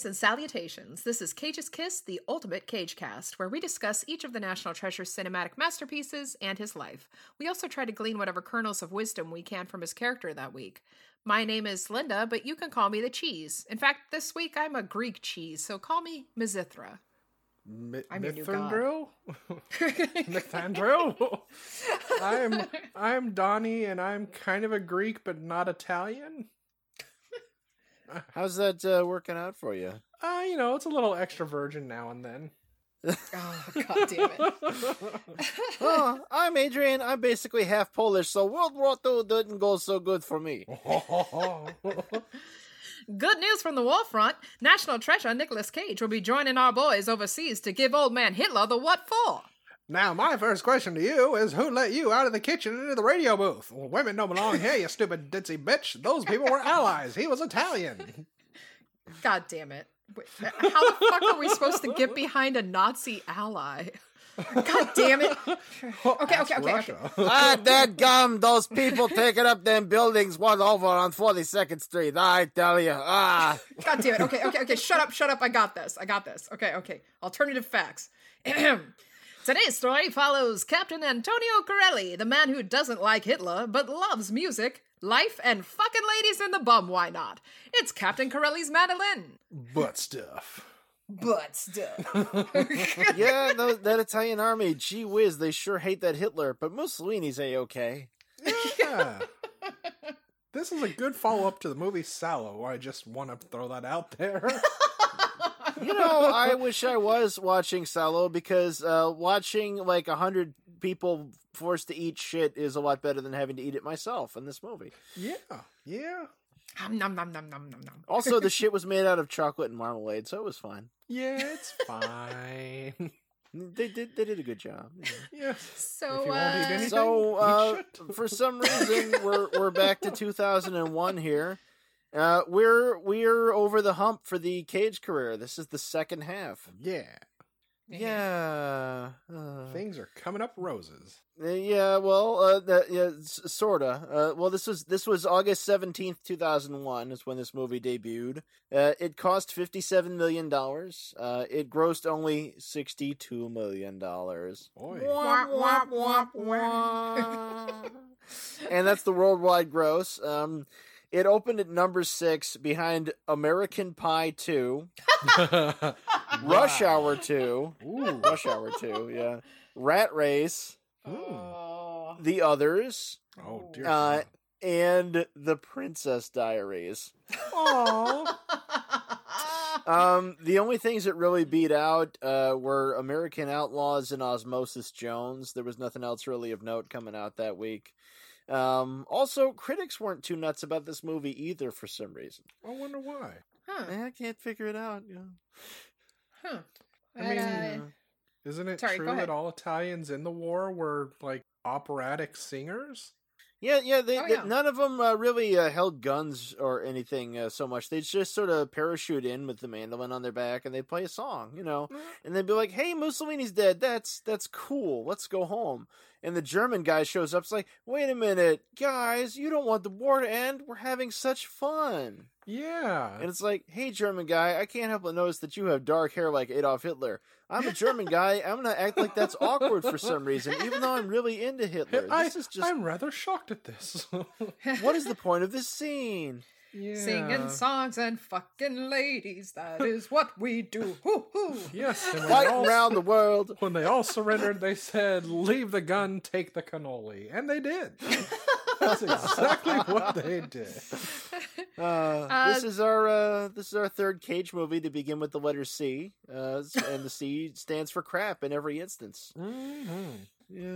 Greetings and salutations. This is Cage's Kiss, the ultimate Cage cast, where we discuss each of the National Treasure's cinematic masterpieces and his life. We also try to glean whatever kernels of wisdom we can from his character that week. My name is Linda, but you can call me the cheese. In fact, this week I'm a Greek cheese, so call me Mizithra. Mi- I'm Mithandrill? Mithandrill? I'm I'm Donnie and I'm kind of a Greek but not Italian. How's that uh, working out for you? Uh, you know, it's a little extra virgin now and then. Oh, god damn it. oh, I'm Adrian. I'm basically half Polish, so World War II didn't go so good for me. Good news from the war front. National Treasure Nicolas Cage will be joining our boys overseas to give old man Hitler the what for. Now, my first question to you is who let you out of the kitchen into the radio booth? Well, women don't belong here, you stupid ditzy bitch. Those people were allies. He was Italian. God damn it. How the fuck are we supposed to get behind a Nazi ally? God damn it. Okay, okay, Ask okay, okay. Russia. ah, that gum! Those people taking up them buildings one over on 42nd Street. I tell you. Ah. God damn it. Okay, okay, okay. Shut up, shut up. I got this. I got this. Okay, okay. Alternative facts. Today's story follows Captain Antonio Corelli, the man who doesn't like Hitler but loves music, life, and fucking ladies in the bum. Why not? It's Captain Corelli's mandolin. Butt stuff. Butt stuff. Yeah, tho- that Italian army, gee whiz, they sure hate that Hitler, but Mussolini's A-okay. Yeah. this is a good follow up to the movie Salo. I just want to throw that out there. You know, I wish I was watching Salo because uh, watching like a hundred people forced to eat shit is a lot better than having to eat it myself in this movie. yeah, yeah, Nom, nom, nom, nom, nom, nom, nom. Also, the shit was made out of chocolate and marmalade, so it was fine. yeah. It's fine. They did they did a good job. you know. yeah. So, If you won't eat uh, anything, So, uh, for some reason, we're we're back to 2001 here. Uh, we're we're over the hump for the Cage career. This is the second half. yeah, Yeah. Uh, things are coming up roses. Uh, Yeah, well, uh, that, yeah, sorta. Uh, well, this was this was August seventeenth, two thousand one, is when this movie debuted. Uh, it cost fifty seven million dollars. Uh, it grossed only sixty two million dollars. Boy, and that's the worldwide gross. Um, it opened at number six behind American Pie two, Rush Hour two, Ooh. Rush Hour two, yeah, Rat Race, Oh. The Others. Oh dear. Uh, God. and the Princess Diaries. Aw. Um, the only things that really beat out uh, were American Outlaws and Osmosis Jones. There was nothing else really of note coming out that week. Um, also, critics weren't too nuts about this movie either for some reason. I wonder why. Huh. Eh, I can't figure it out. You know. Huh. I mean, Uh, Isn't it Sorry, true that all Italians in the war were like operatic singers? Yeah, yeah. They, Oh, they- none of them uh, really uh, held guns or anything uh, so much. They just sort of parachute in with the mandolin on their back and they play a song, you know, and they'd be like, "Hey, Mussolini's dead. That's that's cool. Let's go home." And the German guy shows up. It's like, "Wait a minute, guys! You don't want the war to end. We're having such fun." Yeah. And it's like, "Hey, German guy, I can't help but notice that you have dark hair like Adolf Hitler. I'm a German guy. I'm gonna act like that's awkward for some reason, even though I'm really into Hitler. I, is just... I'm rather shocked at this. what is the point of this scene? Yeah. Singing songs and fucking ladies. That is what we do. Hoo hoo. Yes. And when, all, around the world. when they all surrendered, they said, "Leave the gun, take the cannoli," and they did. That's exactly what they did. Uh, this is our uh, this is our third Cage movie to begin with the letter C, uh, and the C stands for crap in every instance. Mm-hmm.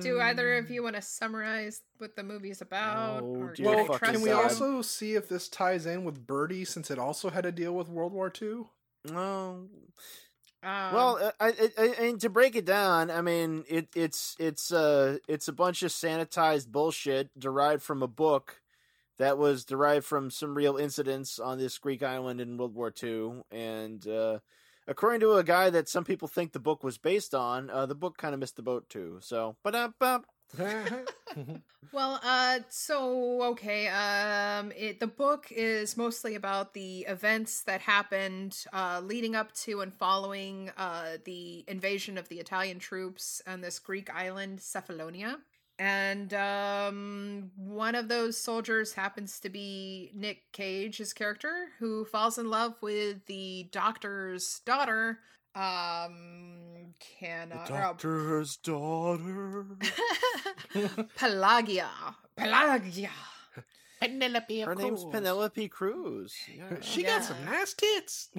Do either of you want to summarize what the movie's about? Oh, or dear Well, trust can we God. also see if this ties in with Birdie, since it also had to deal with World War II? Oh, Um, well, I, I, I, and to break it down, I mean, it, it's it's uh it's a bunch of sanitized bullshit derived from a book that was derived from some real incidents on this Greek island in World War II, and uh, according to a guy that some people think the book was based on, uh, the book kind of missed the boat too. So, but uh, Well, uh, so okay, um, it the book is mostly about the events that happened uh, leading up to and following uh, the invasion of the Italian troops on this Greek island, Cephalonia. And um, one of those soldiers happens to be Nick Cage, his character, who falls in love with the doctor's daughter. Um, can The uh, doctor's daughter. Pelagia. Pelagia. Penelope Her name's Penelope Cruz. Yeah. She Yeah. got some nice tits.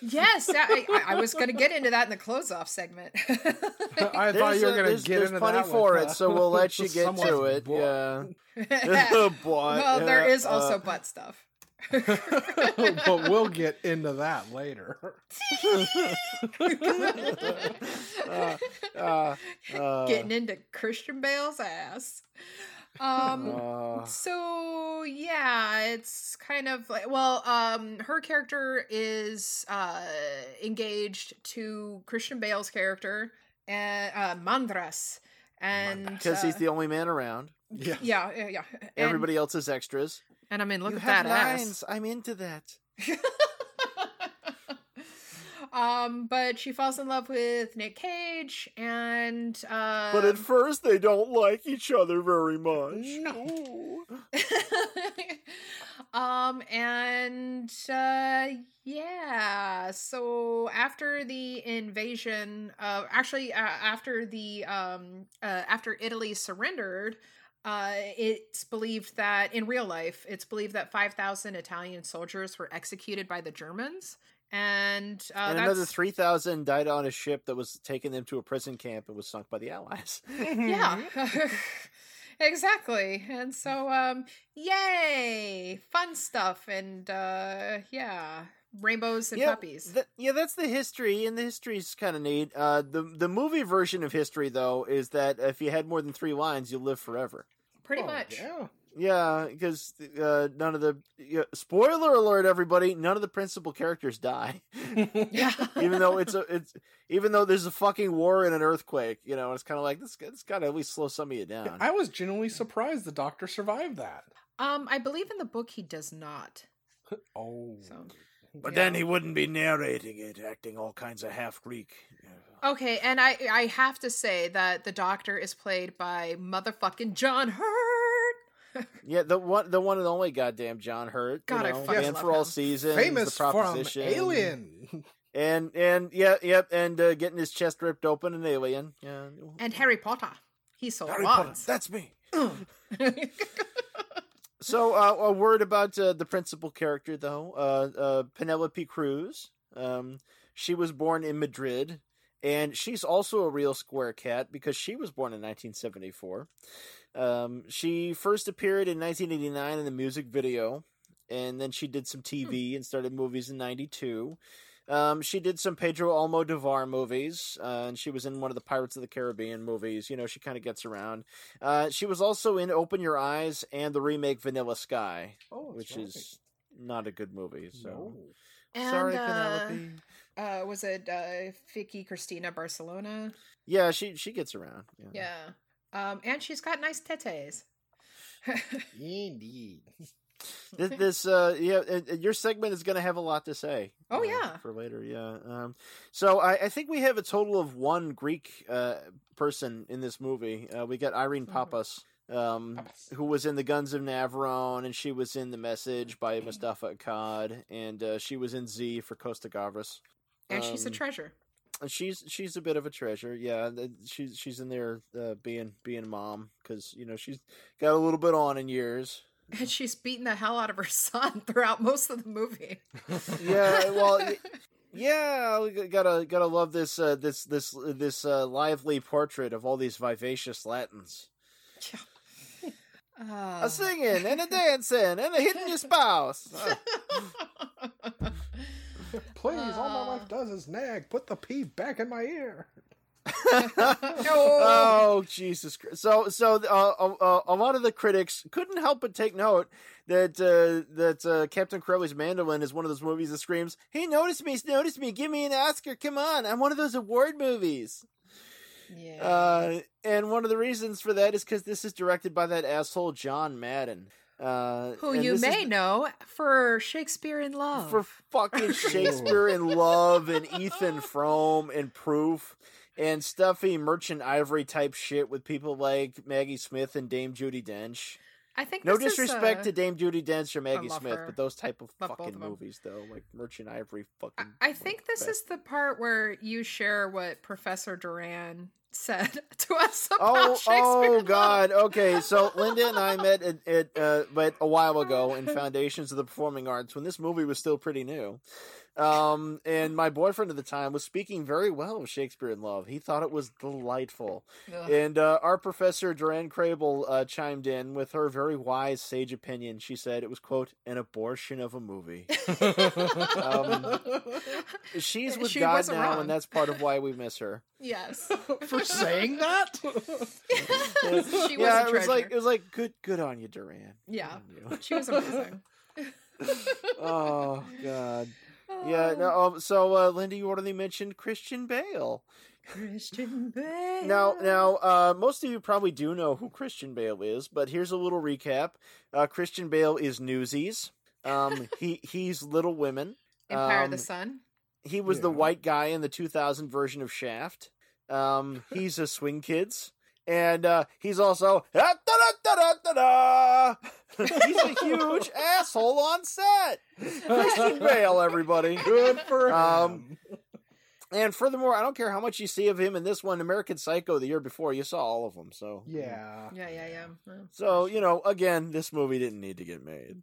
Yes, I, I, I was going to get into that in the close-off segment. I thought There's, you were uh, going to get there's into plenty that for with, it, uh, so we'll let you get to it. butt. Yeah. But, well, there is uh, also butt stuff. but we'll get into that later. uh, uh, uh, Getting into Christian Bale's ass. Um, uh, so yeah it's kind of like well um her character is uh engaged to christian bale's character and uh mandras and because he's uh, the only man around. Yeah. yeah yeah yeah and, Everybody else is extras. and i mean look you at have that lines. I'm into that. um but she falls in love with nick cage and uh But at first, they don't like each other very much. No. um and uh yeah so after the invasion uh actually uh, after the um uh, after italy surrendered uh it's believed that in real life it's believed that 5000 italian soldiers were executed by the germans and uh and that's another 3,000 died on a ship that was taking them to a prison camp and was sunk by the Allies. yeah exactly and so um yay fun stuff and uh yeah rainbows and yeah, puppies th- yeah, that's the history, and the history's kind of neat. Uh, the the movie version of history, though, is that if you had more than three lines, you live forever. pretty Oh, much Yeah. Yeah, because uh, none of the yeah, spoiler alert, everybody, none of the principal characters die. yeah even though it's a it's even though there's a fucking war and an earthquake, you know, it's kind of like this. It's got to at least slow some of you down. I was genuinely surprised the doctor survived that. um i believe in the book he does not Oh. so But yeah. then he wouldn't be narrating it, acting all kinds of half Greek. okay and i i have to say that the doctor is played by motherfucking john hurt Yeah, the one, the one and only goddamn John Hurt. God, I you know, fucking man love for all him. seasons, Famous the from Alien. and and yeah, yep, and uh, getting his chest ripped open in Alien. Yeah, and harry potter he so Harry Potter, that's me. So, uh, a word about uh, the principal character, though, uh, uh, Penelope Cruz. Um, she was born in Madrid, and she's also a real square cat because she was born in 1974. Um, she first appeared in 1989 in the music video, and then she did some TV and started movies in 92. Um, she did some Pedro Almodovar movies, uh, and she was in one of the Pirates of the Caribbean movies. You know, she kind of gets around. Uh, she was also in Open Your Eyes and the remake Vanilla Sky, Oh, which right. is not a good movie. So No. and sorry, uh, Penelope. uh was it uh Vicky Cristina Barcelona? Yeah, she she gets around. Yeah. Yeah. Um and she's got nice tetes. Indeed. This, this uh yeah, your segment is going to have a lot to say. Oh, uh, yeah. for later. Yeah. Um, so I, I think we have a total of one Greek uh person in this movie. Uh, we got Irene Mhm. Papas. Um, Papas. who was in the Guns of Navarone, and she was in the Message by Moustapha Akkad, and uh, she was in Z for Costa Gavras. and she's a Um, treasure. And she's she's a bit of a treasure. Yeah, she's she's in there uh, being being mom because you know she's got a little bit on in years. And she's beating the hell out of her son throughout most of the movie. Yeah, well, yeah, we gotta gotta love this uh, this this this uh, lively portrait of all these vivacious Latins, Uh, a singing and a dancing and a hitting your spouse. Uh, Please, all my Uh. wife does is nag. Put the pee back in my ear. oh Jesus Christ! So so uh, uh, a lot of the critics couldn't help but take note that uh, that uh, Captain Corelli's mandolin is one of those movies that screams, "Hey, notice me, notice me, give me an Oscar! Come on, I'm one of those award movies." Yeah. Uh, and one of the reasons for that is because this is directed by that asshole John Madden. Uh, Who you this is may know for Shakespeare in Love. for fucking Shakespeare in Love and Ethan Frome and Proof and stuffy merchant ivory type shit with people like Maggie Smith and Dame Judi Dench. I think No this is, disrespect uh, to Dame Judi Dench or Maggie Smith, her. but those type of Love fucking of movies though, like Merchant Ivory, I, fucking. I think this is the part where you share what Professor Duran said to us about Oh, Shakespeare. oh in Love. God. Okay, so Linda and I met at, at uh, but a while ago in Foundations of the Performing Arts when this movie was still pretty new. Um, and my boyfriend at the time was speaking very well of Shakespeare in Love. He thought it was delightful. Ugh. And uh, our professor Duran Crable uh, chimed in with her very wise sage opinion. She said it was quote an abortion of a movie. Um, She's with She God now, wrong. and that's part of why we miss her. yes. For saying that? she was yeah, a it was like it was like good, good on you, Duran. Yeah. you. She was amazing. oh God. Yeah. No. Um, so, uh, Linda, you already mentioned Christian Bale. Christian Bale. Now, now, uh, most of you probably do know who Christian Bale is, but here's a little recap. Uh, Christian Bale is Newsies. Um, he he's Little Women. Empire of the um, Sun. He was the white guy in the 2000 version of Shaft. Um, he's a Swing Kids, and uh, he's also he's a huge asshole on set. Christian Bale, everybody. Good for him. Um, And furthermore, I don't care how much you see of him in this one, American Psycho, the year before, you saw all of them. So yeah. Yeah, yeah, yeah. Yeah. So you know, again, this movie didn't need to get made.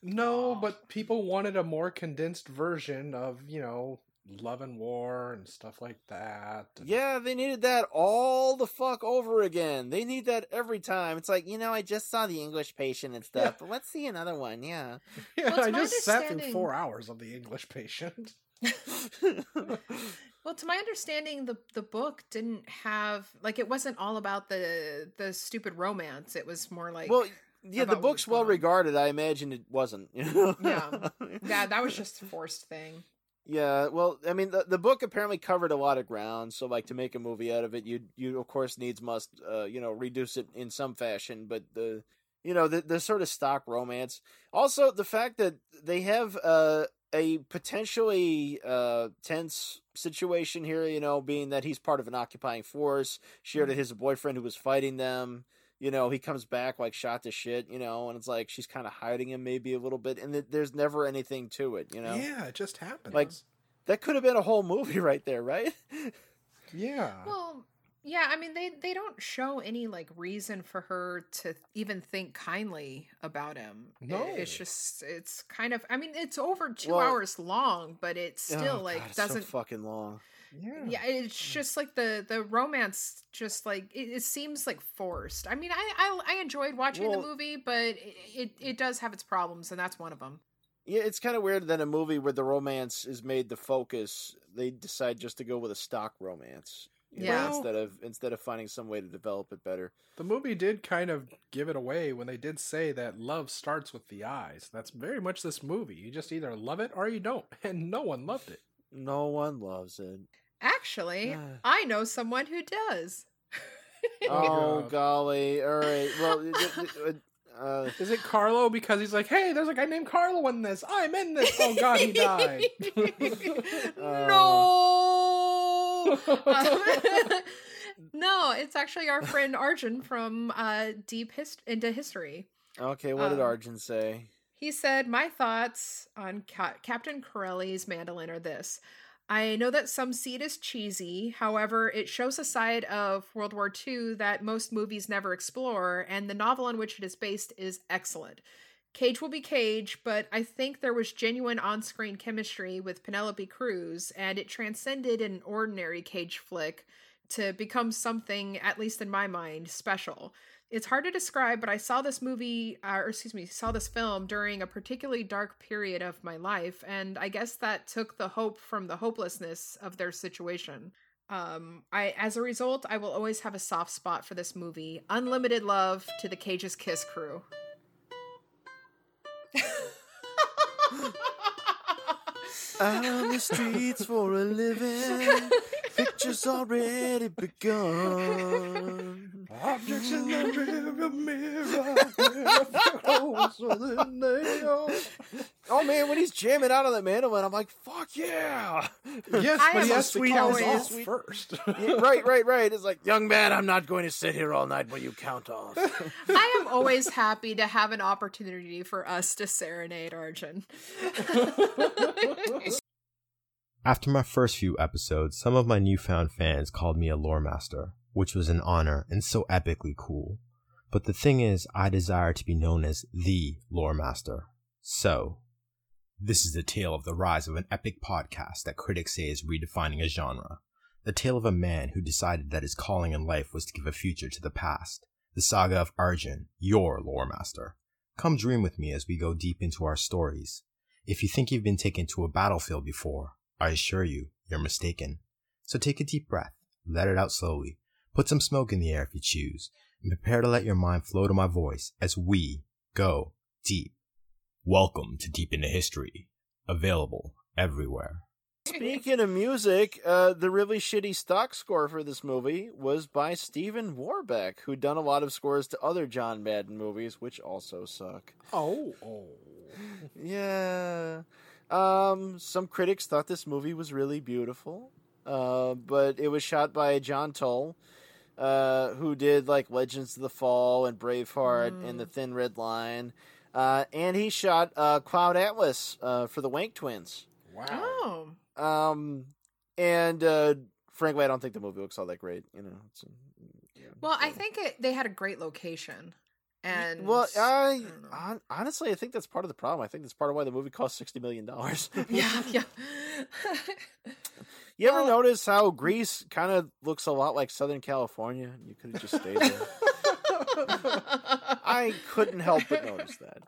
No, but people wanted a more condensed version of, you know, Love and War and stuff like that. Yeah, they needed that all the fuck over again. They need that every time. It's like, you know, I just saw the English patient and stuff, but let's see another one, yeah. Yeah, Well, I just sat through four hours of the English patient. Well, to my understanding, the the book didn't have like it wasn't all about the the stupid romance. It was more like well, yeah, the book's well regarded. I imagine it wasn't. Yeah. yeah, that was just a forced thing. Yeah, well, I mean, the, the book apparently covered a lot of ground. So, like, to make a movie out of it, you you of course needs must, uh, you know, reduce it in some fashion. But the, you know, the the sort of stock romance. Also, the fact that they have uh, a potentially uh, tense situation here. You know, being that he's part of an occupying force, shared his boyfriend who was fighting them. You know, he comes back like shot to shit. You know, and it's like she's kind of hiding him maybe a little bit, and th- there's never anything to it. You know, Yeah, it just happened. Like- that could have been a whole movie right there, right? yeah. Well, yeah, I mean they they don't show any like reason for her to even think kindly about him. I- No. it's just it's kind of I mean it's over two Well- hours long, but it oh, still Oh, like God, it's doesn't. fucking long. Yeah. yeah, it's just like the the romance, just like it, it seems like forced. I mean, I I, I enjoyed watching Well- the movie, but it, it it does have its problems, and that's one of them. Yeah, it's kind of weird that a movie where the romance is made the focus, they decide just to go with a stock romance. you know, Yeah. Well- instead of instead of finding some way to develop it better. The movie did kind of give it away when they did say that love starts with the eyes. That's very much this movie. You just either love it or you don't, and no one loved it. No one loves it. Actually, Ah. I know someone who does. Oh golly! All right. Well, it- it- it- uh, Is it Carlo because he's like, hey, there's a guy named Carlo in this. I'm in this. Oh God, he died. no. Um, no, it's actually our friend Arjun from uh, Deep Hist- into History. okay, what did Um, Arjun say? He said, My thoughts on Ca- Captain Corelli's mandolin are this. I know that some see it as cheesy, however, it shows a side of World War II that most movies never explore, and the novel on which it is based is excellent. Cage will be Cage, but I think there was genuine on screen chemistry with Penelope Cruz, and it transcended an ordinary Cage flick to become something, at least in my mind, special it's hard to describe, but I saw this movie, uh, or excuse me, saw this film during a particularly dark period of my life, and I guess that took the hope from the hopelessness of their situation. Um, I, as a result, I will always have a soft spot for this movie. Unlimited love to the Cage's Kiss crew. Out on the streets for a living, pictures already begun. Objects in the rearview mirror get closer than they are. Oh man, when he's jamming out on the mandolin, I'm like, fuck yeah! Yes, I but he am has to sweet count always- off sweet- first. Yeah, right, right, right. It's like, young man, I'm not going to sit here all night while you count off. I am always happy to have an opportunity for us to serenade Arjun. After my first few episodes, some of my newfound fans called me a lore master, which was an honor and so epically cool. But the thing is, I desire to be known as the lore master. So, this is the tale of the rise of an epic podcast that critics say is redefining a genre. The tale of a man who decided that his calling in life was to give a future to the past. The saga of Arjun, your lore master. Come dream with me as we go deep into our stories. If you think you've been taken to a battlefield before, I assure you, you're mistaken. So take a deep breath, let it out slowly, put some smoke in the air if you choose, and prepare to let your mind flow to my voice as we go deep. Welcome to Deep into History, available everywhere. Speaking of music, uh, the really shitty stock score for this movie was by Stephen Warbeck, who'd done a lot of scores to other John Madden movies, which also suck. Oh, oh. Yeah. Um, some critics thought this movie was really beautiful, uh, but it was shot by John Toll, uh, who did like Legends of the Fall and Braveheart and The Thin Red Line, uh, and he shot uh, Cloud Atlas uh, for the Wank Twins. Wow. Oh. Um, and uh, frankly, I don't think the movie looks all that great. You know. It's, Well, I think it, they had a great location. And well, I, don't know. hon- honestly, I think that's part of the problem. I think that's part of why the movie cost sixty million dollars. yeah, yeah. You ever Well- notice how Greece kind of looks a lot like Southern California? You could have just stayed there. I couldn't help but notice that.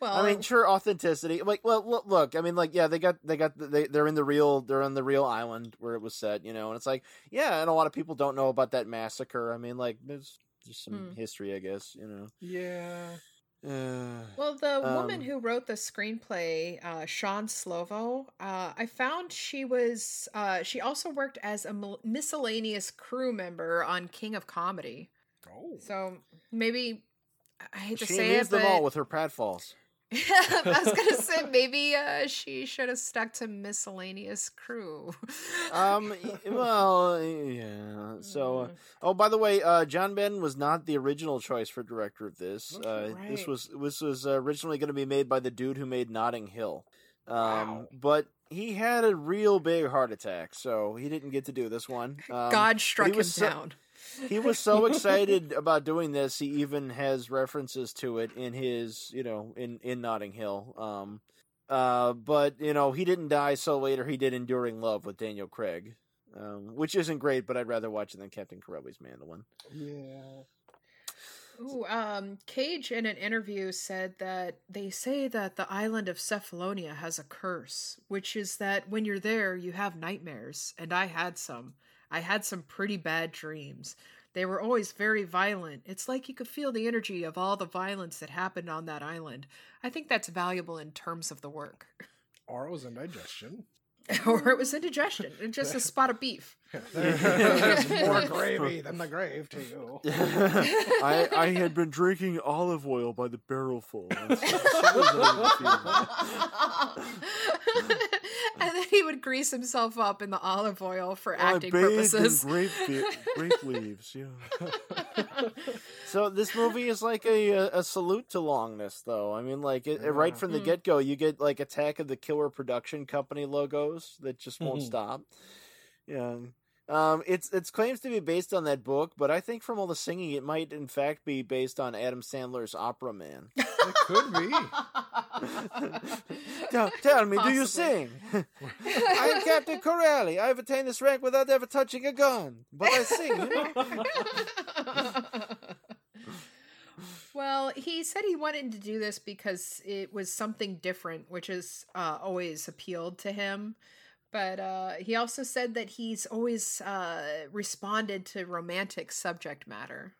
well, I mean, sure, authenticity. Like, well, look, look. I mean, like, yeah, they got, they got, they, they're in the real, they're on the real island where it was set, you know. And it's like, yeah, and a lot of people don't know about that massacre. I mean, like, there's just some Hmm. history, I guess, you know. Yeah. Uh, Well, the woman Um, who wrote the screenplay, uh, Shawn Slovo, uh, I found she was uh, she also worked as a miscellaneous crew member on King of Comedy. Oh. So maybe I hate to she say it, amused them but all with her pratfalls. I was gonna say maybe uh, she should have stuck to miscellaneous crew. Um, well, yeah. So, uh, oh, by the way, uh, John Ben was not the original choice for director of this. That's Uh, This was this was originally going to be made by the dude who made Notting Hill. Um, Wow. but he had a real big heart attack, so he didn't get to do this one. Um, God struck him was so- down. He was so excited about doing this, he even has references to it in his, you know, in in Notting Hill. Um, uh, but you know, he didn't die so later. He did Enduring Love with Daniel Craig, um, which isn't great, but I'd rather watch it than Captain Corelli's Mandolin. Yeah. Ooh, um, Cage in an interview said that they say that the island of Cephalonia has a curse, which is that when you're there, you have nightmares. And I had some. I had some pretty bad dreams. They were always very violent. It's like you could feel the energy of all the violence that happened on that island. I think that's valuable in terms of the work. Or it was indigestion. or it was indigestion, and just a spot of beef. There's more gravy than the grave to you. I I had been drinking olive oil by the barrelful. And then he would grease himself up in the olive oil for I acting bathed purposes. in grape, fi- grape leaves. Yeah. So this movie is like a, a, a salute to longness, though. I mean, like it, right from the Mm. get go, you get like Attack of the Killer Production Company logos that just won't Mhm. stop. Yeah. Um, it's it's claims to be based on that book, but I think from all the singing, it might in fact be based on Adam Sandler's Opera Man. It could be. tell, tell me, do you sing? I'm Captain Corelli. I've attained this rank without ever touching a gun, but I sing. You know? well, he said he wanted to do this because it was something different, which has uh, always appealed to him. But uh, he also said that he's always uh, responded to romantic subject matter.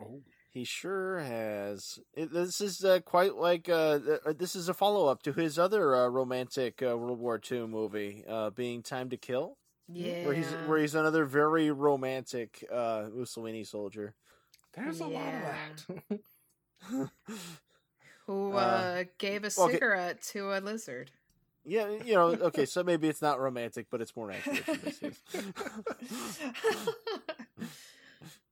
Oh. He sure has. It, this is uh, quite like uh, uh, this is a follow up to his other uh, romantic uh, World War II movie, uh, being Time to Kill. Yeah. where he's where he's another very romantic uh, Mussolini soldier. There's a lot of that. Who Uh, uh, gave a okay. cigarette to a lizard. Yeah, you know, okay, so maybe it's not romantic, but it's more accurate.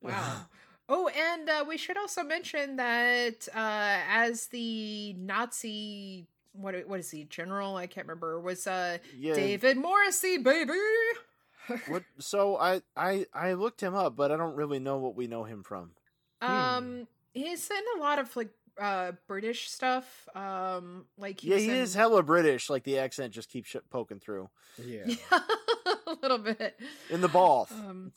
wow. Oh, and uh, we should also mention that uh, as the Nazi, what what is he, general? I can't remember. Was uh, Yeah. David Morrissey, baby. What? So I I I looked him up, but I don't really know what we know him from. Um, he's in a lot of like uh British stuff. Um, like Yeah, he in... is hella British. Like the accent just keeps sh- poking through yeah. a little bit. in the ball. Um,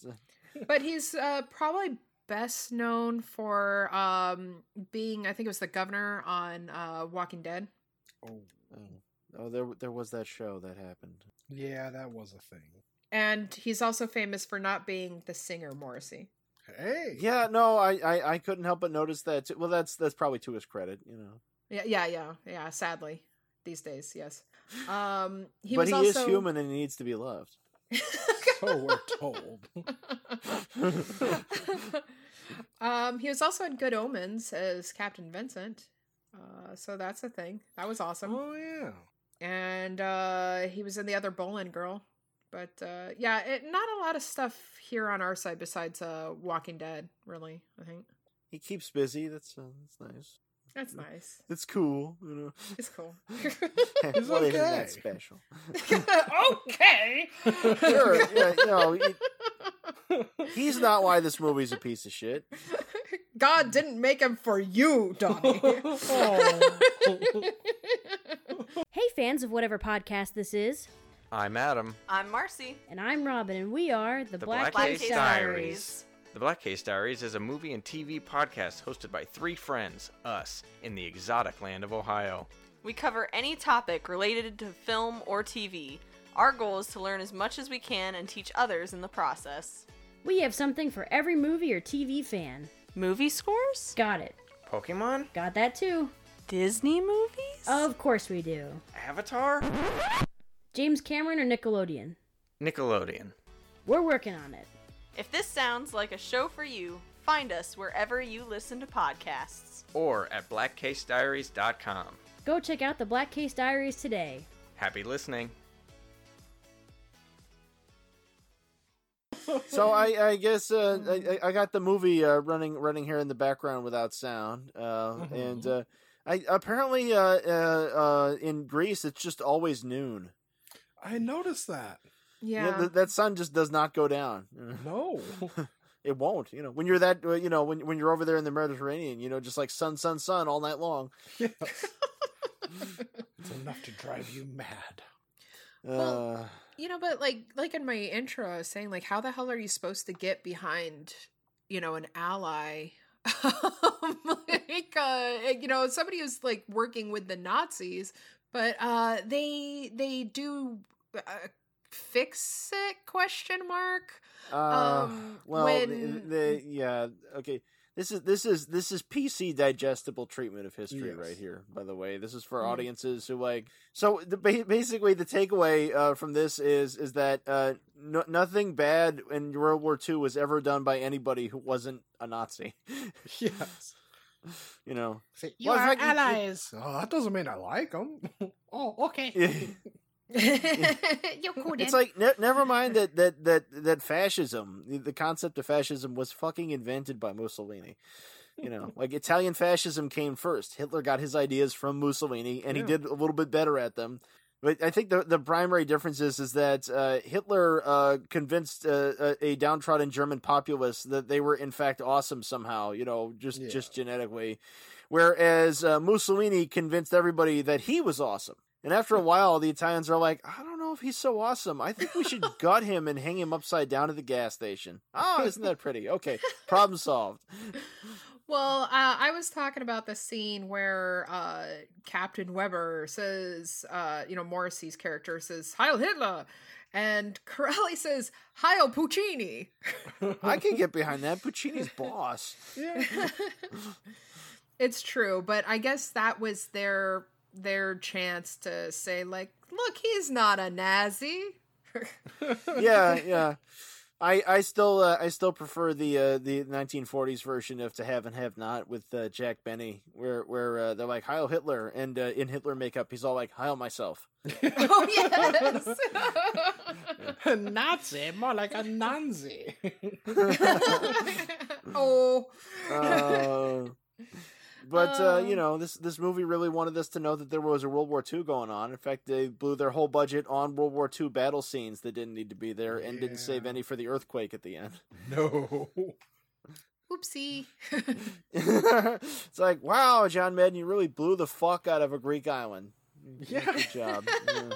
but he's uh, probably best known for um, being, I think it was the governor on uh, Walking Dead. Oh, oh, oh, there there was that show that happened. yeah, that was a thing. And he's also famous for not being the singer Morrissey. Hey. Yeah, no, I, I I couldn't help but notice that. Too. Well, that's that's probably to his credit, you know. Yeah, yeah, yeah, yeah. Sadly, these days, yes. Um, he but was he also... is human and he needs to be loved. So we're told. um, he was also in Good Omens as Captain Vincent. Uh, so that's a thing. That was awesome. oh yeah. and uh he was in the other Boleyn girl. But uh yeah, it, not a lot of stuff here on our side besides uh Walking Dead, really. I think He keeps busy. That's uh, that's nice. that's nice. It's cool, you know. It's cool. He's What isn't okay. that special? okay. Sure, yeah, you know, he- he's not why this movie's a piece of shit. God didn't make him for you, Donnie. Hey, fans of whatever podcast this is, I'm Adam. I'm Marcy. and I'm Robin, and we are the, Black, Black Case Case Diaries. The Black Case Diaries is a movie and TV podcast hosted by three friends, us, in the exotic land of Ohio. We cover any topic related to film or TV. Our goal is to learn as much as we can and teach others in the process. We have something for every movie or TV fan. Movie scores? Got it. Pokemon? Got that too. Disney movies? Of course we do. Avatar? James Cameron or Nickelodeon? Nickelodeon. We're working on it. If this sounds like a show for you, find us wherever you listen to podcasts. Or at blackcasediaries.com. Go check out the Black Case Diaries today. Happy listening. So I, I guess uh, I, I got the movie uh, running running here in the background without sound, uh, and uh, I apparently uh, uh, uh, in Greece it's just always noon. I noticed that. yeah. th- that sun just does not go down. No. It won't. You know, when you're that, uh, you know, when when you're over there in the Mediterranean, you know, just like sun, sun, sun all night long. yeah. it's enough to drive you mad. Well, Uh, You know, but like like in my intro, I was saying like, how the hell are you supposed to get behind, you know, an ally? like, uh, you know, somebody who's like working with the Nazis, but uh, they they do uh, fix it? Question mark. uh, Um, well, when- the, the yeah, okay. This is this is this is PC digestible treatment of history Yes. right here. By the way, this is for Mm. audiences who like. So the, basically, the takeaway uh, from this is is that uh, no, nothing bad in World War II was ever done by anybody who wasn't a Nazi. Yes. you know, Say, you Well, in are fact, it- it- allies. Oh, that doesn't mean I like them. oh, okay. you couldn't. It's like ne- never mind that that that that fascism, the- the concept of fascism was fucking invented by Mussolini. You know, like Italian fascism came first. Hitler got his ideas from Mussolini, and Yeah. he did a little bit better at them. But I think the the primary difference is is that uh, Hitler uh, convinced uh, a, a downtrodden German populace that they were in fact awesome somehow. You know, just Yeah. just genetically, whereas uh, Mussolini convinced everybody that he was awesome. And after a while, the Italians are like, I don't know if he's so awesome. I think we should gut him and hang him upside down at the gas station. Oh, isn't that pretty? Okay, problem solved. Well, uh, I was talking about the scene where uh, Captain Weber says, uh, you know, Morrissey's character says, Heil Hitler! And Corelli says, Heil Puccini! I can get behind that. Puccini's boss. Yeah. it's true, but I guess that was their their chance to say, like, look, he's not a Nazi. yeah, yeah. I I still uh, I still prefer the uh, the 1940s version of To Have and Have Not with uh, Jack Benny, where where uh, they're like Heil Hitler, and uh, in Hitler makeup he's all like Heil myself. oh yes. Nazi, more like a Nazi. oh. But uh, you Um. know this this movie really wanted us to know that there was a World War II going on. In fact, they blew their whole budget on World War II battle scenes that didn't need to be there, and didn't save any for the earthquake at the end. no. Oopsie. it's like, wow, John Madden, you really blew the fuck out of a Greek island. Yeah. Good job. Yeah.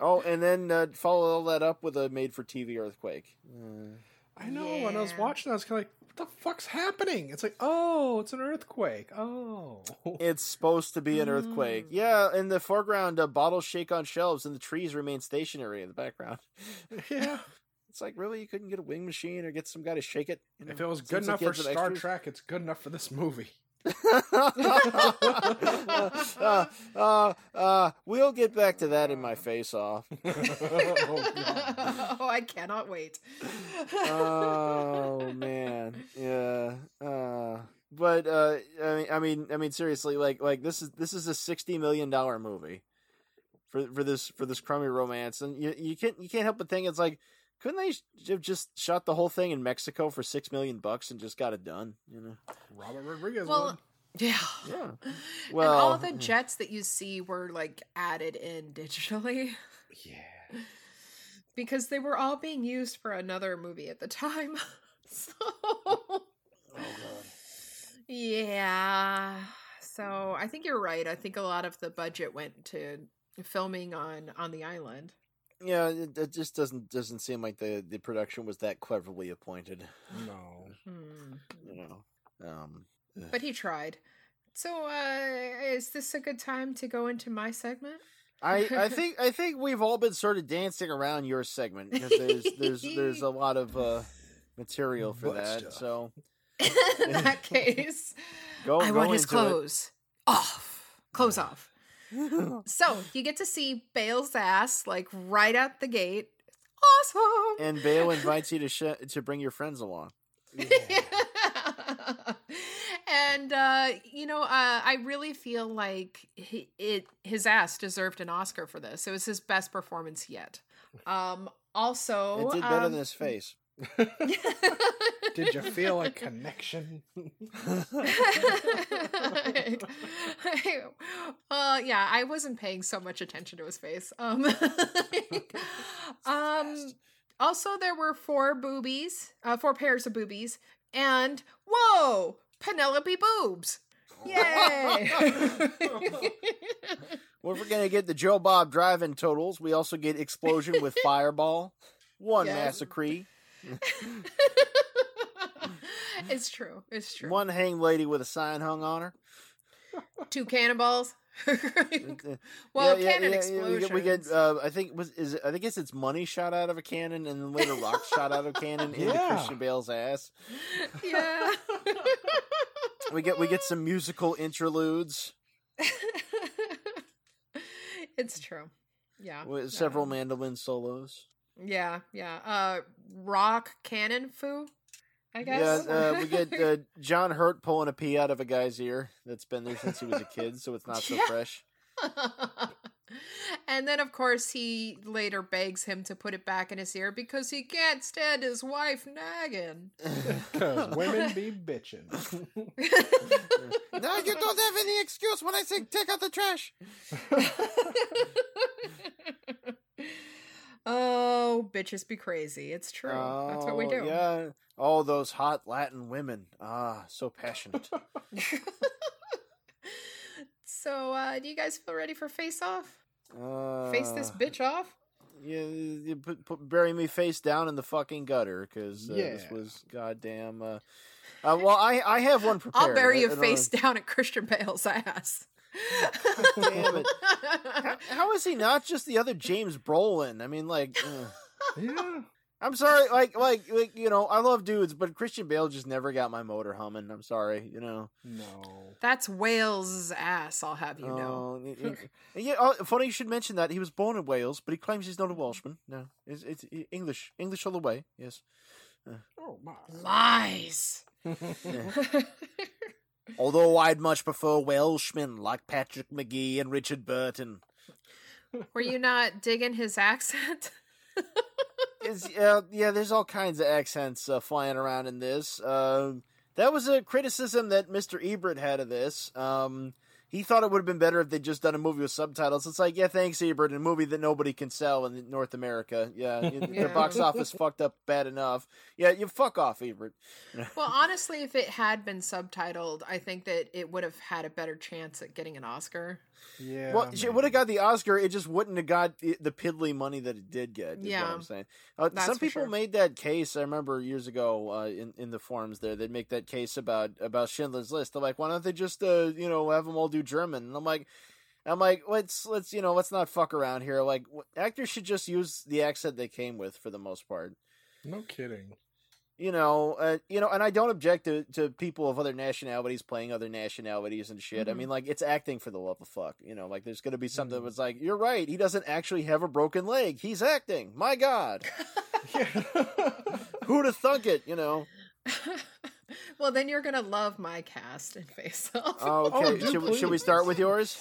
Oh, and then uh, follow all that up with a made-for-TV earthquake. Uh, I know. When I was Yeah. watching, I was kind of like, "What the fuck's happening?" It's like, "Oh, it's an earthquake." Oh. it's supposed to be an earthquake. Yeah, in the foreground, uh, bottles shake on shelves, and the trees remain stationary in the background. yeah. It's like, really, you couldn't get a wing machine or get some guy to shake it? You If it was good enough for Star extras. Trek, it's good enough for this movie. Uh, uh, uh, we'll get back to that in my face off. oh, oh, I cannot wait. oh man, yeah. Uh, but uh, I mean, I mean, I mean, seriously, like, like this is this is a sixty million dollar movie for for this for this crummy romance, and you you can't you can't help but think it's like, couldn't they have just shot the whole thing in Mexico for six million bucks and just got it done? You know? Robert Rodriguez. well, would. yeah. Yeah. and Well, all the hmm. jets that you see were like added in digitally Yeah. because they were all being used for another movie at the time. so oh god. Yeah. So I think you're right. I think a lot of the budget went to filming on on the island. Yeah, it, it just doesn't doesn't seem like the the production was that cleverly appointed. No. Hmm. You know. Um. But he tried. So uh is this a good time to go into my segment? I, I think I think we've all been sort of dancing around your segment because there's there's there's a lot of uh, material for Butt that. stuff. So In that case, go. I go want his into it. clothes off. Clothes off. So you get to see Bale's ass like right out the gate. Awesome. and Bale invites you to sh- to bring your friends along. and uh, you know, uh, I really feel like he, it his ass deserved an Oscar for this. It was his best performance yet. Um, also, It did better um, than his face. Did you feel a connection? uh yeah i wasn't paying so much attention to his face um um also there were four boobies uh four pairs of boobies and whoa penelope boobs yay Well, if we're gonna get the Joe Bob drive-in totals, we also get explosion with fireball, one Yes. massacre, it's true it's true one hang lady with a sign hung on her. two cannonballs Uh, well yeah, yeah, cannon yeah, explosions yeah, We get, we get uh, I think was is it, I think it's it's money shot out of a cannon and then later rocks shot out of a cannon into Yeah. Christian Bale's ass. yeah We get we get some musical interludes it's true yeah with several Um, mandolin solos. Yeah, yeah. Uh rock cannon foo, I Yeah, guess. uh, we get uh, John Hurt pulling a pea out of a guy's ear that's been there since he was a kid, so it's not so Yeah. fresh. and then of course he later begs him to put it back in his ear because he can't stand his wife nagging. Because women be bitching. now you don't have any excuse when I say take out the trash. Oh, bitches be crazy. It's true. That's what we Oh, do. Yeah. Oh, those hot Latin women. Ah, so passionate. so, uh, do you guys feel ready for face off? Uh, Face this bitch off? Yeah, you put, put bury me face down in the fucking gutter because uh, this was goddamn. Uh, uh, well, I I have one prepared. I'll bury I- you I don't face down at Christian Bale's ass. Damn it! How, how is he not just the other James Brolin? I mean, like, uh, yeah. I'm sorry, like, like, like, you know, I love dudes, but Christian Bale just never got my motor humming. I'm sorry, you know. No. That's Wales' ass, I'll have you know. Oh, y- y- yeah, oh, funny you should mention that. He was born in Wales, but he claims he's not a Welshman. No, it's, it's English, English all the way. Yes. Oh my. Lies. Although I'd much prefer Welshmen like Patrick McGee and Richard Burton. Were you not digging his accent? Uh, yeah, there's all kinds of accents uh, flying around in this. Um that was a criticism that Mr. Ebert had of this. Um, he thought it would have been better if they'd just done a movie with subtitles. It's like, yeah, thanks, Ebert, a movie that nobody can sell in North America. Yeah, Yeah. their box office fucked up bad enough. Yeah, you fuck off, Ebert. well, honestly, if it had been subtitled, I think that it would have had a better chance at getting an Oscar. Yeah. Well, it would have got the Oscar. It just wouldn't have got the piddly money that it did get. Is Yeah. what I'm saying. Uh, That's some people sure. made that case. I remember years ago uh, in in the forums there, they'd make that case about about Schindler's List. They're like, why don't they just uh, you know have them all do German? And I'm like. I'm like, let's let's you know, let's not fuck around here. Like, actors should just use the accent they came with for the most part. No kidding. You know, uh, you know, and I don't object to, to people of other nationalities playing other nationalities and shit. I Mhm. mean, like it's acting for the love of fuck. You know, like there's gonna be something Mhm. that's like, you're right, he doesn't actually have a broken leg. He's acting. My God, who'd have thunk it? You know. well, then you're gonna love my cast in Face Off. Okay, do should, we- should we start with yours?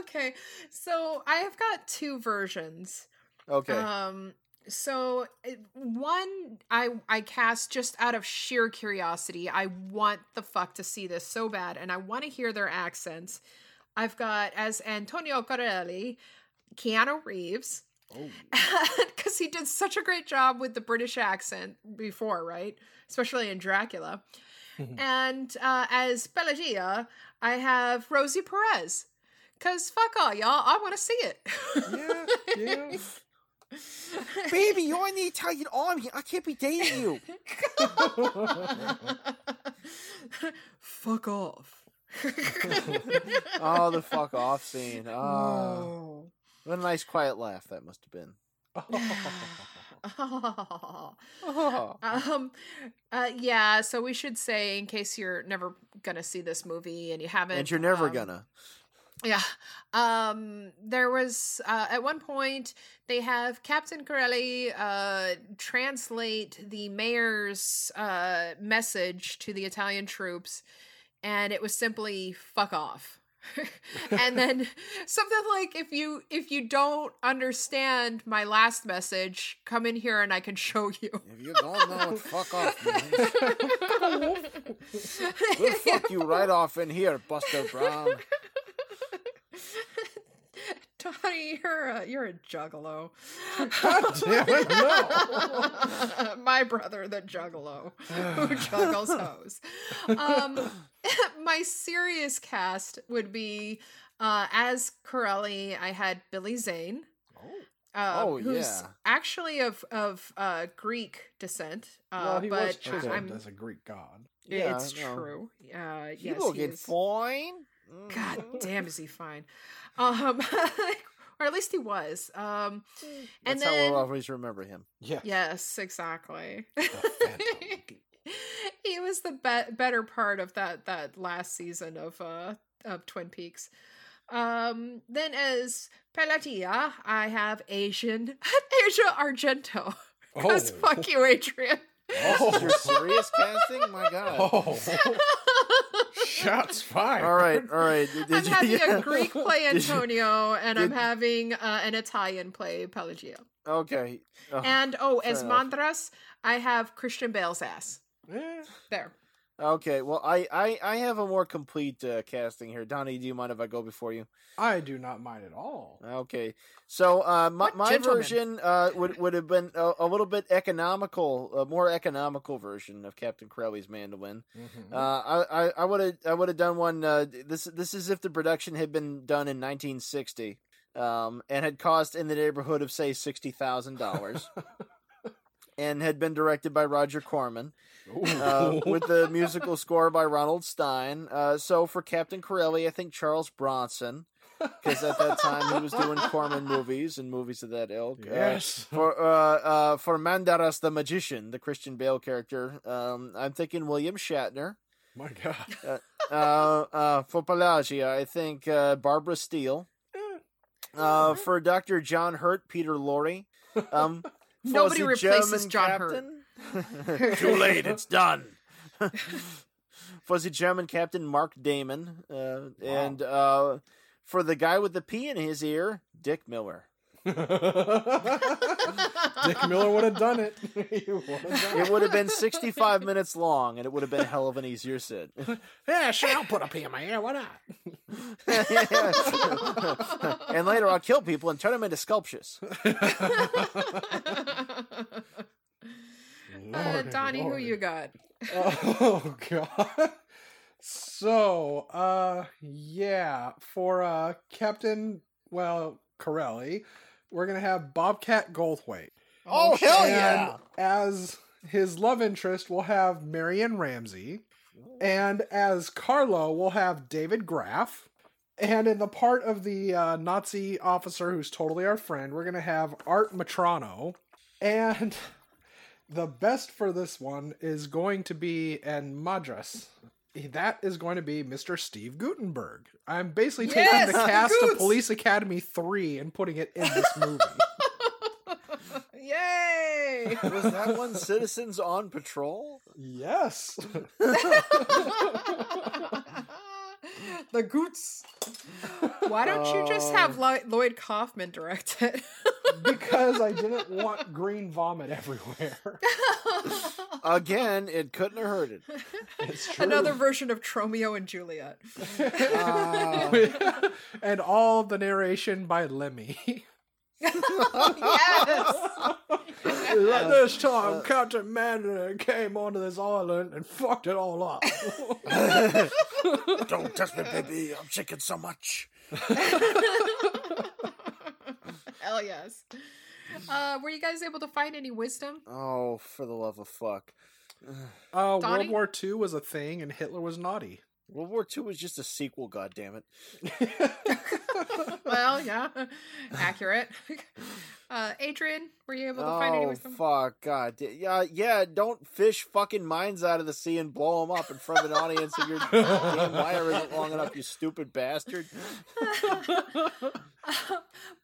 okay, so I have got two versions. Okay. Um, so one I I cast just out of sheer curiosity. I want the fuck to see this so bad, and I want to hear their accents. I've got as Antonio Corelli, Keanu Reeves, Oh. because he did such a great job with the British accent before, right? Especially in Dracula. and uh, as Pelagia, I have Rosie Perez. Cause fuck all y'all, I want to see it. Yeah, yeah. Baby, you're in the Italian army. I can't be dating you. fuck off. Oh, the fuck off scene. Oh, what a nice quiet laugh that must have been. Oh. um uh yeah so we should say in case you're never gonna see this movie and you haven't And you're never um, gonna. Yeah um there was uh at one point they have captain corelli uh translate the mayor's uh message to the italian troops and it was simply fuck off. And then something like if you if you don't understand my last message come in here and i can show you. If you don't know fuck off means, we'll fuck you right off in here, Buster Brown. Donnie, you're a, you're a juggalo. God damn it, no. My brother, the juggalo, who juggles hoes. Um, my serious cast would be uh, as Corelli. I had Billy Zane. Uh, Oh, who's yeah. actually of of uh, Greek descent. Uh, well, he but was chiseled I'm, as a Greek god. Yeah, it's no. true. Uh, yes, he looking is. fine. God damn, is he fine? Um, or at least he was. Um, and That's then how we'll always remember him. Yeah. yes, exactly. he was the be- better part of that that last season of uh of Twin Peaks. Um, then as Pelagia, I have Asian Asia Argento. Because Oh. fuck you, Adrian. Oh, is your serious casting? My God. Oh, shots fired. All right, all right. Did I'm you- having yeah. a Greek play Did you- Antonio, and I'm having uh, an Italian play Pelagia. Okay. Oh, And oh, as fair enough. Mandras, I have Christian Bale's ass. Eh, There. Okay. Well, I, I, I have a more complete uh, casting here. Donnie, do you mind if I go before you? I do not mind at all. Okay. So uh, my, my gentleman. version uh, would would have been a, a little bit economical, a more economical version of Captain Corelli's mandolin. Mhm. Uh, I I would have I would have done one. Uh, this this is if the production had been done in 1960, um, and had cost in the neighborhood of say sixty thousand dollars, and had been directed by Roger Corman, uh, with the musical score by Ronald Stein. Uh, so for Captain Corelli, I think Charles Bronson. because at that time he was doing Corman movies and movies of that ilk. Uh, Yes. for uh, uh, for Mandras the magician, the Christian Bale character, um, I'm thinking William Shatner. My God. Uh, uh, for Pelagia, I think uh, Barbara Steele. Uh, for Doctor John Hurt, Peter Lorre. Um, Nobody replaces German John Hurt. captain- Too late, it's done. fuzzy the German captain, Mark Damon, uh, and uh, for the guy with the P in his ear, Dick Miller. Dick Miller would have done it. He would have done It would have been 65 minutes long, and it would have been a hell of an easier sit. Yeah, sure, I'll put a P in my ear. Why not? and later, I'll kill people and turn them into sculptures. uh, Lordy, Donnie, who you got? Oh god. So, uh yeah, for uh Captain well, Corelli, we're going to have Bobcat Goldthwait. Oh, hell yeah! As his love interest, we'll have Marion Ramsey. And as Carlo, we'll have David Graf. And in the part of the uh, Nazi officer who's totally our friend, we're going to have Art Metrano. And the best for this one is going to be an Mandras. That is going to be Mr. Steve Guttenberg. I'm basically taking Yes, the cast Goots! of Police Academy 3 and putting it in this movie. Yay! Was that one Citizens on Patrol? yes. the Goots. Why don't you just have uh, Lloyd Kaufman direct it? Because I didn't want green vomit everywhere. Again, it couldn't have hurt it. It's true. Another version of Tromeo and Juliet. Ah. and all the narration by Lemmy. yes! Like this time, Captain Mandarin came onto this island and fucked it all up. Don't touch me, baby. I'm shaking so much. Hell yes. Uh, were you guys able to find any wisdom? Oh, for the love of fuck. Uh, Donnie? World War II was a thing, and Hitler was naughty. World War II was just a sequel, goddammit. well, yeah, accurate. Uh, Adrian, were you able to find any Oh, wisdom? fuck, god. Yeah, yeah, don't fish fucking mines out of the sea and blow them up in front of an audience if your damn wire isn't long enough, you stupid bastard.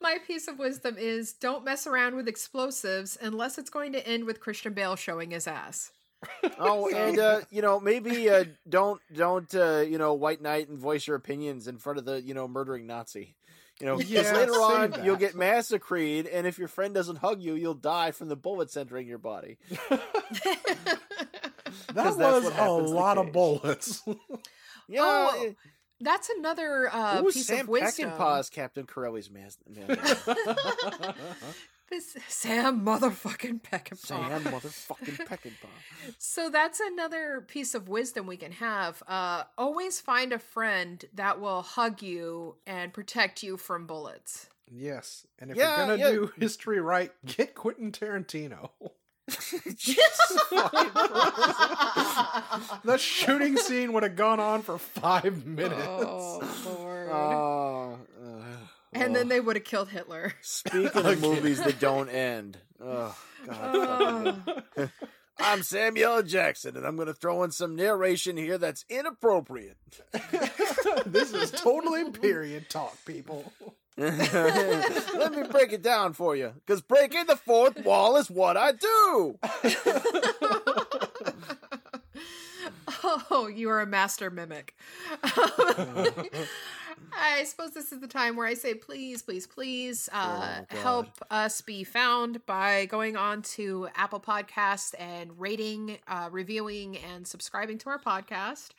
My piece of wisdom is don't mess around with explosives unless it's going to end with Christian Bale showing his ass. Oh, and uh, you know, maybe uh, don't don't uh, you know white knight and voice your opinions in front of the you know murdering Nazi. You know, 'cause Yeah, later on that. you'll get massacred, and if your friend doesn't hug you, you'll die from the bullets entering your body. That was a lot of bullets. Yeah, Oh, it- That's another uh, Ooh, piece Sam of wisdom. Captain Corelli's man. man. This Sam motherfucking Peckinpah. Sam motherfucking Peckinpah. So that's another piece of wisdom we can have. Uh, always find a friend that will hug you and protect you from bullets. yes, and if Yeah, you're gonna yeah. do history right, get Quentin Tarantino. The shooting scene would have gone on for five minutes. oh lord! Oh, uh, and then they would have killed Hitler. Speaking of movies that don't end. Oh, God. fucking. I'm Samuel L. Jackson, and I'm going to throw in some narration here that's inappropriate. this is totally period talk, people. Let me break it down for you, because breaking the fourth wall is what I do. Oh, you are a master mimic. I suppose this is the time where I say, please, please, please uh, Oh, help us be found by going on to Apple Podcast and rating, uh, reviewing, and subscribing to our podcast.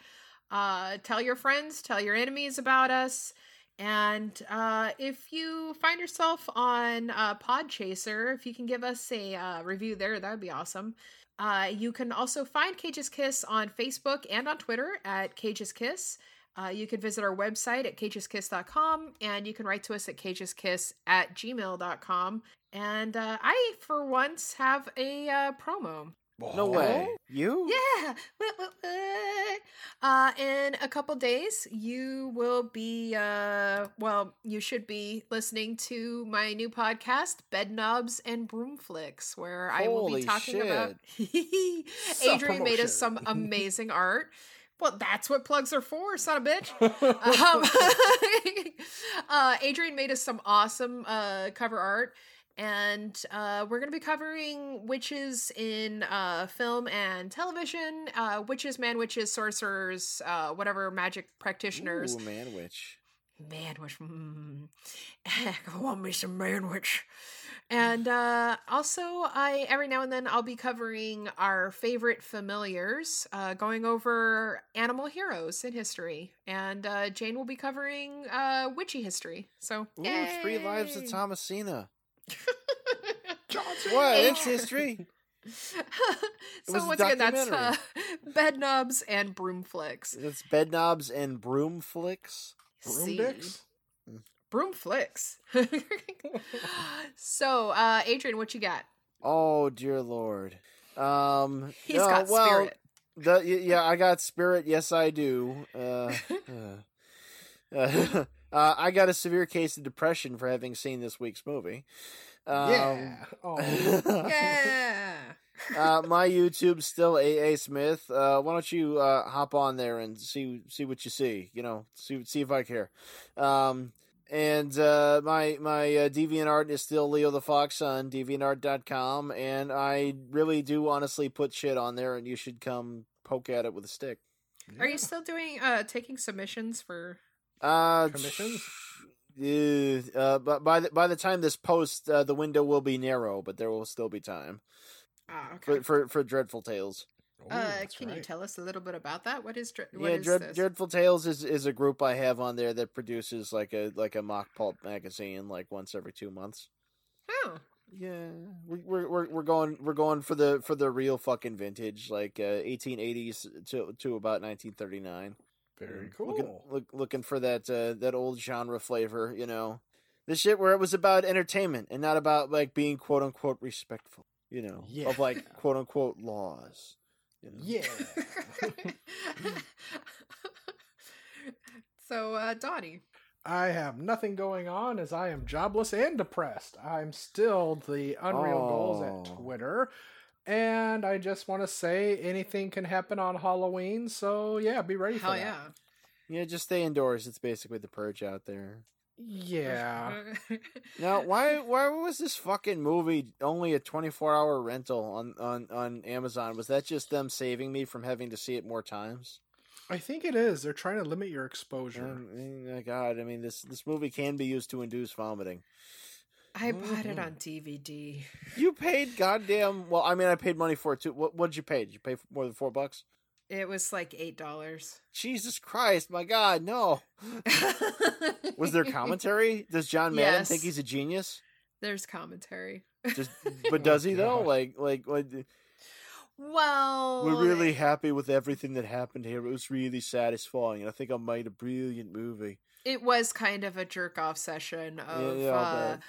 Uh, tell your friends, tell your enemies about us. And uh, if you find yourself on uh, Podchaser, if you can give us a uh, review there, that would be awesome. Uh, you can also find Cage's Kiss on Facebook and on Twitter at Cage's Kiss. Uh, you can visit our website at cageskiss.com and you can write to us at cageskiss at gmail.com. And uh, I, for once, have a uh, promo. No way. You? Yeah. Uh, in a couple days, you will be, uh, well, you should be listening to my new podcast, Bed Knobs and Broom Flicks, where I will be talking about. Adrian made us some amazing art. Well, that's what plugs are for, son of a bitch. Um, uh, Adrian made us some awesome uh, cover art, and uh, we're going to be covering witches in uh, film and television, uh, witches, man witches, sorcerers, uh, whatever magic practitioners. Ooh, man, witch. Man witch. Mm. I want me some man witch. And uh, also, I every now and then I'll be covering our favorite familiars, uh, going over animal heroes in history, and uh, Jane will be covering uh, witchy history. So, Ooh, Three Lives of! Thomasina. What? Hey. It's history. so was a once again, that's uh, bed knobs and broom flicks. It's bed knobs and broom flicks. Broom See? dicks? Broom flicks. so, uh, Adrian, what you got? Oh dear lord. Um, He's no, got well, spirit. The, yeah, I got spirit. Yes, I do. Uh, uh, uh, uh, I got a severe case of depression for having seen this week's movie. Um, yeah. Oh. yeah. uh, my YouTube's still AA Smith. Uh, why don't you uh, hop on there and see see what you see? You know, see see if I care. Um, and uh, my my uh, DeviantArt is still Leo the Fox on DeviantArt.com, and I really do honestly put shit on there, and you should come poke at it with a stick. Are you still doing uh taking submissions for Uh, Commissions? Uh, uh, but by the by the time this post, uh, the window will be narrow, but there will still be time Ah, okay. for for, for Dreadful Tales. Ooh, uh that's can you tell us a little bit about that? What is what yeah, is Dread, this? Dreadful Tales is, is a group I have on there that produces like a like a mock pulp magazine like once every two months. Oh. Yeah, we- we're we're we're going we're going for the for the real fucking vintage, like uh, 1880s to to about 1939. Very Looking cool. look, looking for that uh, that old genre flavor, you know, the shit where it was about entertainment and not about like being quote unquote respectful, you know, Yeah. of like quote unquote laws. You know? Yeah. so uh Donnie. I have nothing going on as I am jobless and depressed. I'm still the Unreal Goals at Oh. Twitter. And I just want to say anything can happen on Halloween. So, yeah, be ready for Hell that. yeah. Yeah, just stay indoors. It's basically the purge out there. Yeah. Now, why why was this fucking movie only a 24 hour rental on, on, on Amazon? Was that just them saving me from having to see it more times? I think it is. They're trying to limit your exposure. Um, my God, I mean this this movie can be used to induce vomiting. I bought it on DVD. You paid goddamn well. I mean, I paid money for it too. What what did you pay? Did you pay more than four bucks? It was like eight dollars. Jesus Christ, my God, no. Was there commentary? Does John Madden Yes. think he's a genius? There's commentary. Just, but does he though? Like, like, like, Well, we're really happy with everything that happened here. It was really satisfying, and I think I made a brilliant movie. it was kind of a jerk off session of yeah, I'll uh, bet.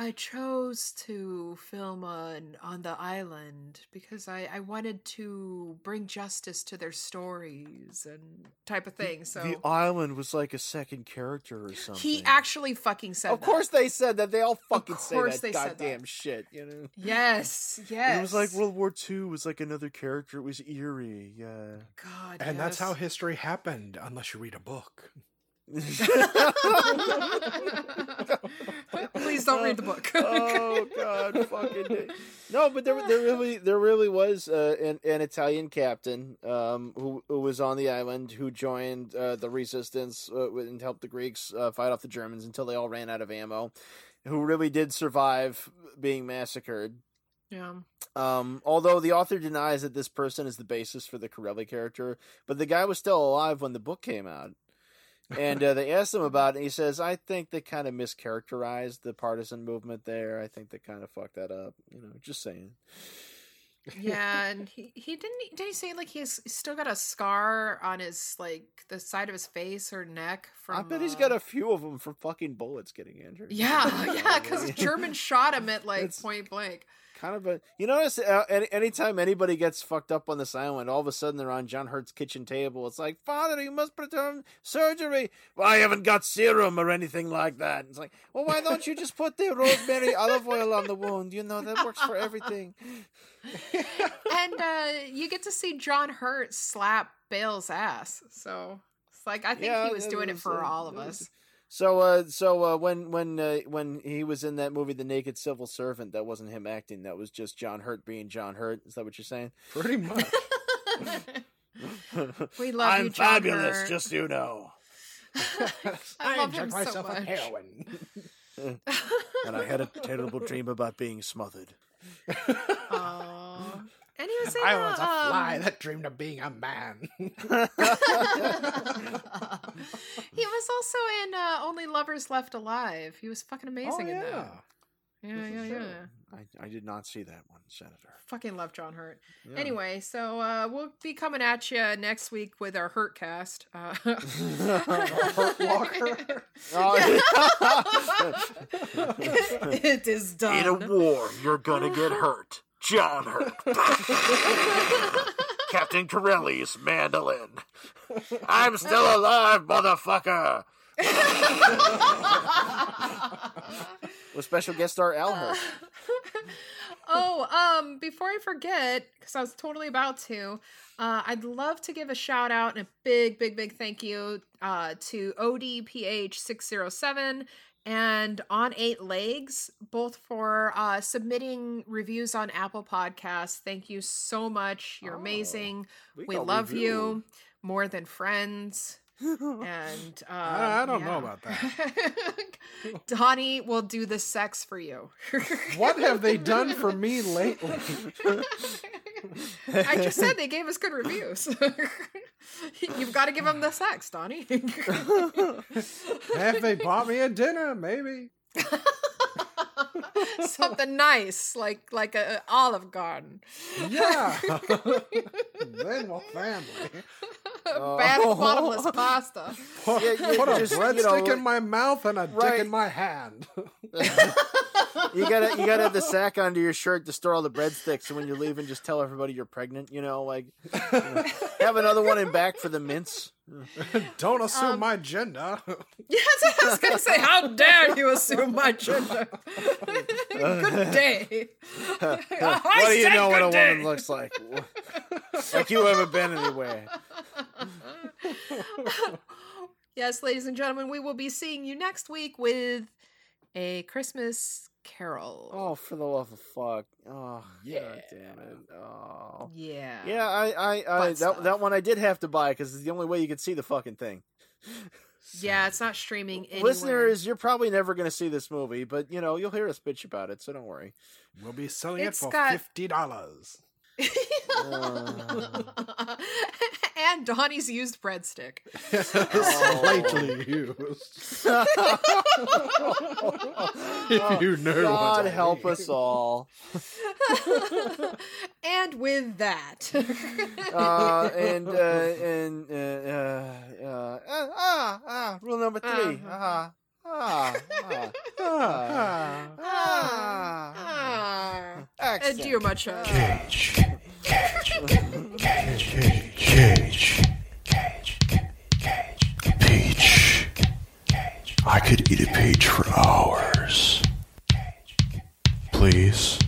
I chose to film on on the island because I I wanted to bring justice to their stories and type of thing. So the island was like a second character or something. he actually fucking said Of that. course, they said that. They all fucking say course that they said that. shit. You know. Yes, yes. And It was like World War II was like another character. It was eerie. Yeah. God, and that's how history happened, unless you read a book. Please don't read the book. oh God, fucking day. no! But there, there really, there really was uh, an, an Italian captain um, who, who was on the island who joined uh, the resistance uh, and helped the Greeks uh, fight off the Germans until they all ran out of ammo. Who really did survive being massacred. yeah. Um, although the author denies that this person is the basis for the Corelli character, but the guy was still alive when the book came out. And uh, they asked him about it, and he says, I think they kind of mischaracterized the partisan movement there. I think they kind of fucked that up. You know, just saying. Yeah, and he, he didn't did he say like he's still got a scar on his like the side of his face or neck from I bet he's got a few of them from fucking bullets getting injured. Yeah, yeah, because German shot him at like It's- point blank. Kind of a you notice uh, any, anytime anybody gets fucked up on this island all of a sudden they're on john hurt's kitchen table. It's like father you must perform surgery. Well i haven't got serum or anything like that. It's like well why don't you just put the rosemary olive oil on the wound? You know that works for everything. And uh, you get to see John Hurt slap Bale's ass. So it's like I think Yeah, he was doing it for uh, all of was- us. So uh so uh when when uh, when he was in that movie the naked civil servant that wasn't him acting that was just john hurt being john hurt is that what you're saying Pretty much. we love i'm you, John fabulous Hurt. just so you know I love inject him so myself with much. heroin. and i had a terrible dream about being smothered Aw. And he was in I uh, was a fly um, that dreamed of being a man. he was also in uh, Only Lovers Left Alive. He was fucking amazing oh, in yeah. that. Yeah, yeah, sure. yeah. I, I did not see that one, Senator. Fucking love John Hurt. Yeah. Anyway, so uh, we'll be coming at you next week with our Hurt cast. Uh, Hurt Walker. it is done. In a war, you're gonna get hurt. John Hurt. Captain Corelli's mandolin. I'm still alive, motherfucker. With special guest star Al Hurt. oh, um, before I forget, because I was totally about to, uh, I'd love to give a shout out and a big, big, big thank you uh, to ODPH607 and On Eight Legs, both for uh, submitting reviews on Apple Podcasts. Thank you so much. You're Oh, amazing. we We love review. you more than friends. And uh, I don't know about that. Donnie will do the sex for you. What have they done for me lately? I just said they gave us good reviews. You've got to give them the sex, Donnie. have they bought me a dinner? Maybe. Something nice, like like a, a Olive Garden. Yeah. then we'll family. Uh, Bad Oh. bottomless pasta. Put, Yeah, yeah, put a just, you breadstick know, in my mouth and a right. dick in my hand. You gotta you gotta have the sack under your shirt to store all the breadsticks, so when you're leaving, just tell everybody you're pregnant. You know, like you know, have another one in back for the mints. Don't assume Um, my gender. Yes, I was gonna say, how dare you assume my gender? good day. what do you know what a woman looks like? like you haven't been anywhere. yes, ladies and gentlemen, we will be seeing you next week with a Christmas Carol. Oh, for the love of fuck! Oh, Yeah. God damn it! Oh, yeah. yeah. I, I, I that stuff. that one I did have to buy because it's the only way you could see the fucking thing. Yeah, it's not streaming anywhere. Listeners, you're probably never going to see this movie, but you know you'll hear us bitch about it, so don't worry. We'll be selling It's it for got- fifty dollars. Uh. and Donnie's used breadstick. Slightly used. if you know God what I help mean. us all. and with that, Uh, and uh, and uh, uh, uh, ah ah rule number 3 Uh-huh. Ah ah ah Ah, ah ah. ah, Accent. adieu, my child. Cage. Cage. Cage. Cage. Cage. Cage. Peach. I could eat a peach for hours. Please.